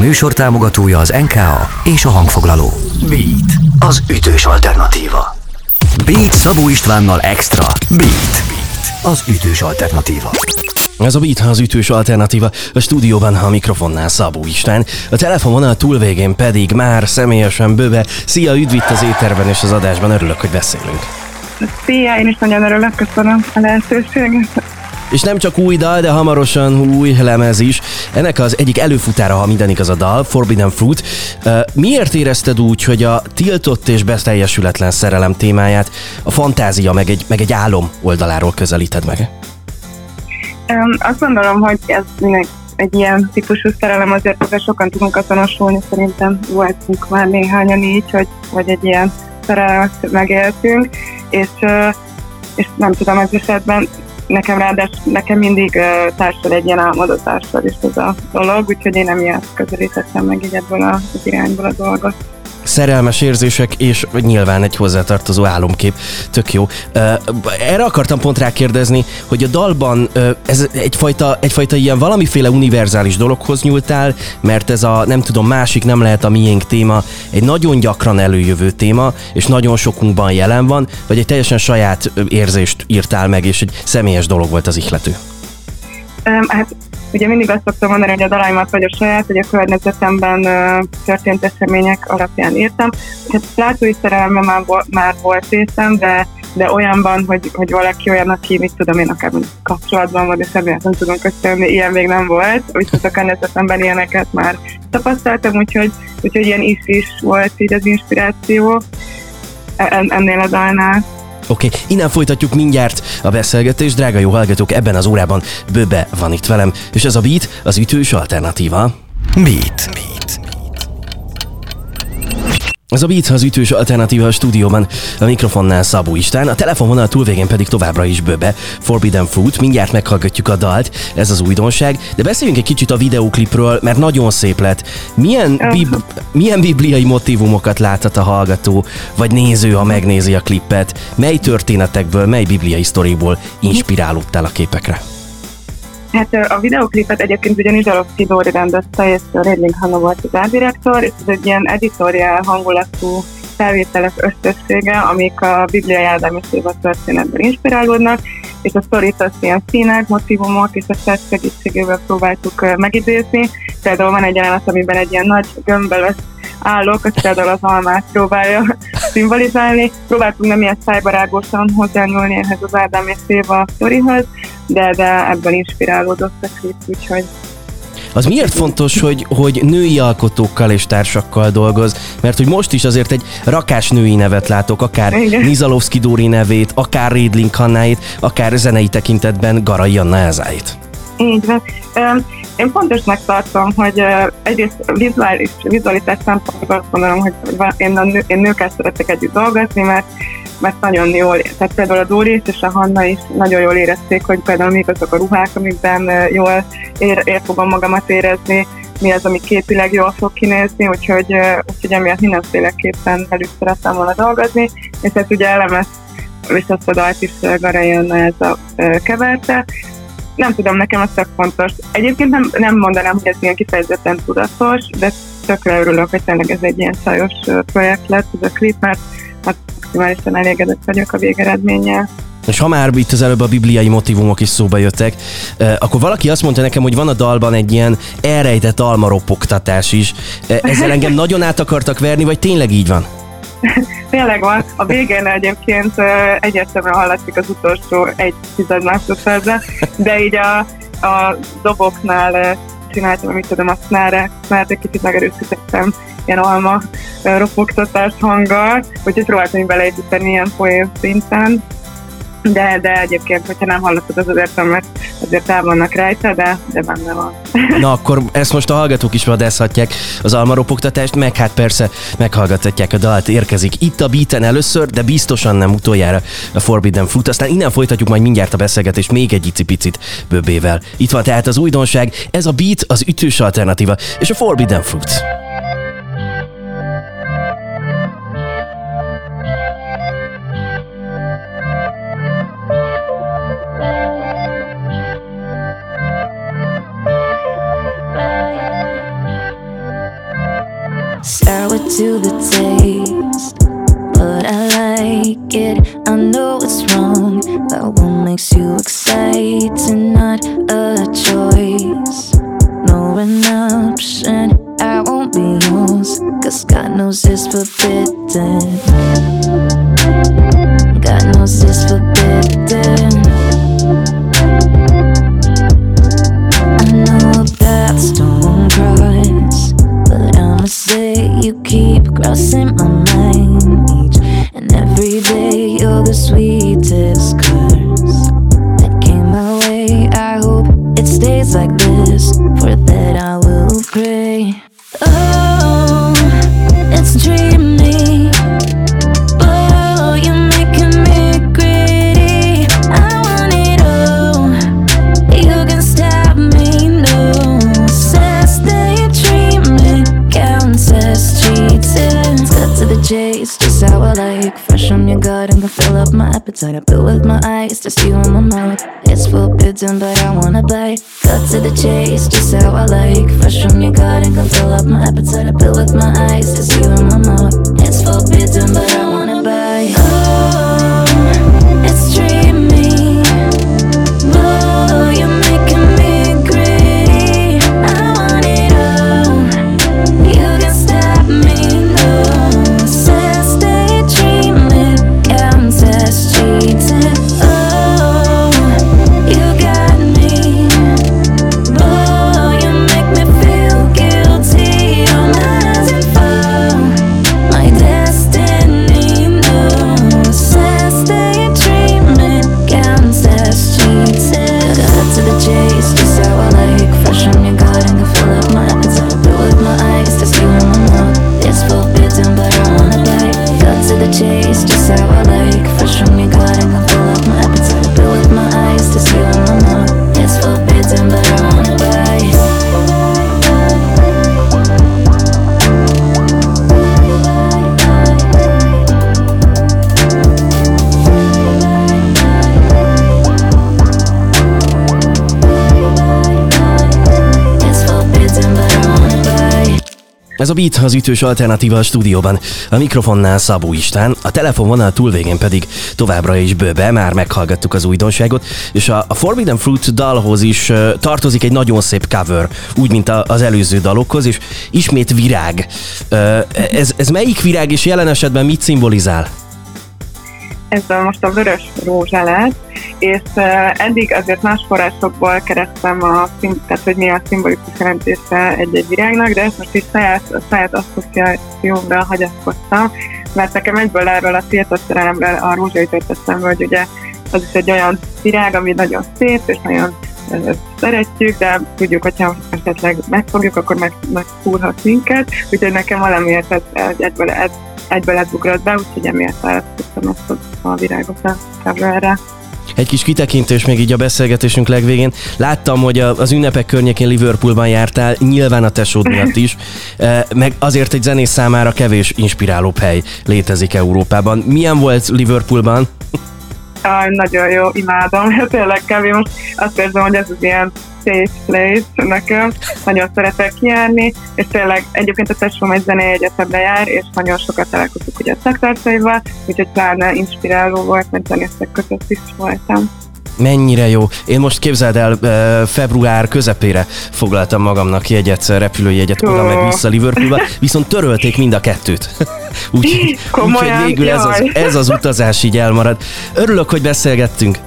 műsor támogatója az NKA és a hangfoglaló. Beat, az ütős alternatíva. Beat Szabó Istvánnal Extra. Beat, az ütős alternatíva. Ez a Beat az ütős alternatíva, a stúdióban a mikrofonnál Szabó István, a telefonvonal túlvégén pedig már személyesen bőve. Szia, üdv itt az éterben és az adásban, örülök, hogy beszélünk. Szia, én is nagyon örülök, köszönöm a lehetőséget. És nem csak új dal, de hamarosan új lemez is. Ennek az egyik előfutára, ha minden igaz a dal, Forbidden Fruit. Miért érezted úgy, hogy a tiltott és beteljesületlen szerelem témáját a fantázia meg egy, meg egy álom oldaláról közelíted meg? Um, azt gondolom, hogy ez minek egy ilyen típusú szerelem azért ezzel sokan tudunk azonosulni, szerintem voltunk már néhányan így, hogy, hogy egy ilyen szerelmet megéltünk, és, és nem tudom, ez esetben nekem ráadásul nekem mindig uh, társul egy ilyen álmodó társul is ez a dolog, úgyhogy én emiatt közelítettem meg így ebből az irányból a dolgot szerelmes érzések, és nyilván egy hozzátartozó álomkép. Tök jó. Erre akartam pont rákérdezni, hogy a dalban ez egyfajta, egyfajta ilyen valamiféle univerzális dologhoz nyúltál, mert ez a nem tudom, másik nem lehet a miénk téma, egy nagyon gyakran előjövő téma, és nagyon sokunkban jelen van, vagy egy teljesen saját érzést írtál meg, és egy személyes dolog volt az ihlető? Hát Ugye mindig azt szoktam mondani, hogy a dalaimat vagy a saját, vagy a környezetemben történt események alapján írtam. Hát látói szerelemben már, már volt részem, de de olyanban, hogy, hogy valaki olyan, aki, mit tudom én, akár kapcsolatban van, és személyet nem tudom köszönni, ilyen még nem volt, viszont a környezetemben ilyeneket már tapasztaltam, úgyhogy, úgyhogy ilyen is is volt így az inspiráció e, ennél a dalnál. Oké, okay, innen folytatjuk mindjárt a beszélgetést. Drága jó hallgatók, ebben az órában Böbe van itt velem, és ez a Beat az ütős alternatíva. Beat. Beat. Ez a Beat az ütős alternatíva a stúdióban, a mikrofonnál Szabó Istán, a telefonvonal túlvégén pedig továbbra is Böbe, Forbidden Fruit, mindjárt meghallgatjuk a dalt, ez az újdonság, de beszéljünk egy kicsit a videóklipről, mert nagyon szép lett. Milyen, bib- milyen bibliai motivumokat láthat a hallgató, vagy néző, ha megnézi a klippet? Mely történetekből, mely bibliai sztoriból inspirálódtál a képekre? Hát a videoklipet egyébként ugyanis Zsalowski Dóri rendezte, és Redling Hanna volt az árdirektor, és ez egy ilyen editoriál hangulatú felvételek összessége, amik a Bibliai Ádám és történetben inspirálódnak, és a sztorit azt ilyen színek, motivumok és a sett segítségével próbáltuk megidézni. Például van egy jelenet, amiben egy ilyen nagy gömbbe állok, az például az almát próbálja szimbolizálni. Próbáltunk nem ilyen szájbarágosan hozzányúlni ehhez az Ádám és Éva sztorihoz, de, de ebből inspirálódott a klip, úgyhogy az miért fontos, hogy, hogy női alkotókkal és társakkal dolgoz? Mert hogy most is azért egy rakás női nevet látok, akár Igen. Nizalovszki Dóri nevét, akár Rédling Hannáit, akár zenei tekintetben Garai Anna Elzáit. Így van. Én fontosnak tartom, hogy egyrészt vizuális, vizualitás szempontból azt gondolom, hogy én, a nő, én nőkkel szeretek együtt dolgozni, mert mert nagyon jól, tehát például a Dóri és a Hanna is nagyon jól érezték, hogy például mik azok a ruhák, amikben jól ér, ér fogom magamat érezni, mi az, ami képileg jól fog kinézni, úgyhogy, úgyhogy emiatt mindenféleképpen velük szerettem volna dolgozni, és hát ugye elemet és azt a dalt is Garai ez a keverte, nem tudom, nekem az tök fontos. Egyébként nem, nem mondanám, hogy ez ilyen kifejezetten tudatos, de tökre örülök, hogy tényleg ez egy ilyen szajos projekt lett, ez a klip, mert hát maximálisan elégedett vagyok a végeredménnyel. És ha már itt az előbb a bibliai motivumok is szóba jöttek, akkor valaki azt mondta nekem, hogy van a dalban egy ilyen elrejtett almaropogtatás is. Ezzel engem nagyon át akartak verni, vagy tényleg így van? Tényleg van. A végén egyébként egyértelműen hallatszik az utolsó egy tized másodpercben, de így a, a doboknál csináltam, amit tudom, a snare, mert egy kicsit megerősítettem ilyen alma ropogtatás hanggal, úgyhogy próbáltam beleépíteni ilyen poén szinten, de, de egyébként, hogyha nem hallottad az azért, mert azért el vannak rajta, de, de benne van. Na akkor ezt most a hallgatók is vadázhatják, az almaropogtatást, meg hát persze meghallgathatják a dalt, érkezik itt a beaten először, de biztosan nem utoljára a Forbidden Fruit, aztán innen folytatjuk majd mindjárt a beszélgetést még egy icipicit bőbével. Itt van tehát az újdonság, ez a beat az ütős alternatíva, és a Forbidden Fruit. To the taste. But I like it, I know it's wrong. But what makes you excited? Not a choice, no an option. I won't be yours, cause God knows it's forbidden. God knows it's forbidden. Keep crossing my mind each and every day. You're the sweetest curse appetite. I fill with my eyes, just you in my mouth. It's forbidden, but I wanna bite. Cut to the chase, just how I like. Fresh from your garden, can fill up my appetite. I fill with my eyes, just you in my mouth. It's forbidden, but I to say I like Fresh from your gut and I my appetite. I fill with my eyes to see Ez a Beat az ütős alternatíva a stúdióban. A mikrofonnál Szabó István, a telefonvonal túlvégén pedig továbbra is Böbe, már meghallgattuk az újdonságot, és a, a Forbidden Fruit dalhoz is uh, tartozik egy nagyon szép cover, úgy, mint a, az előző dalokhoz, és ismét virág. Uh, ez, ez melyik virág, és jelen esetben mit szimbolizál? Ez most a vörös rózsálát, és uh, eddig azért más forrásokból kerestem a, tehát hogy mi a szimbolikus jelentése egy-egy virágnak, de ezt most is saját, a saját asszociációmra hagyatkoztam, mert nekem egyből erről a tiltott szerelemről a rózsa jutott eszembe, hogy ugye az is egy olyan virág, ami nagyon szép, és nagyon szeretjük, de tudjuk, hogyha esetleg megfogjuk, akkor meg, megfúrhat minket, úgyhogy nekem valamiért ez, ez egyből, ez, egyből ez ugrott be, úgyhogy emiatt választottam ezt a, virágot a coverre. Egy kis kitekintés még így a beszélgetésünk legvégén. Láttam, hogy az ünnepek környékén Liverpoolban jártál, nyilván a tesód miatt is, eh, meg azért egy zenész számára kevés inspirálóbb hely létezik Európában. Milyen volt Liverpoolban? Aj, nagyon jó, imádom, tényleg kb. Most azt érzem, hogy ez az ilyen safe place nekem, nagyon szeretek járni, és tényleg egyébként a tesóm egy zenei egyetemre jár, és nagyon sokat találkozunk ugye a szaktársaival, úgyhogy pláne inspiráló volt, mert zenészek között is voltam. Mennyire jó. Én most képzeld el, február közepére foglaltam magamnak jegyet, repülőjegyet oda meg vissza Liverpoolba, viszont törölték mind a kettőt. Úgyhogy úgy, végül ez az, ez az utazás így elmarad. Örülök, hogy beszélgettünk.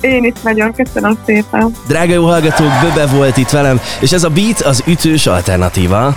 Én is nagyon köszönöm szépen. Drága jó hallgatók, Böbe volt itt velem, és ez a Beat az ütős alternatíva.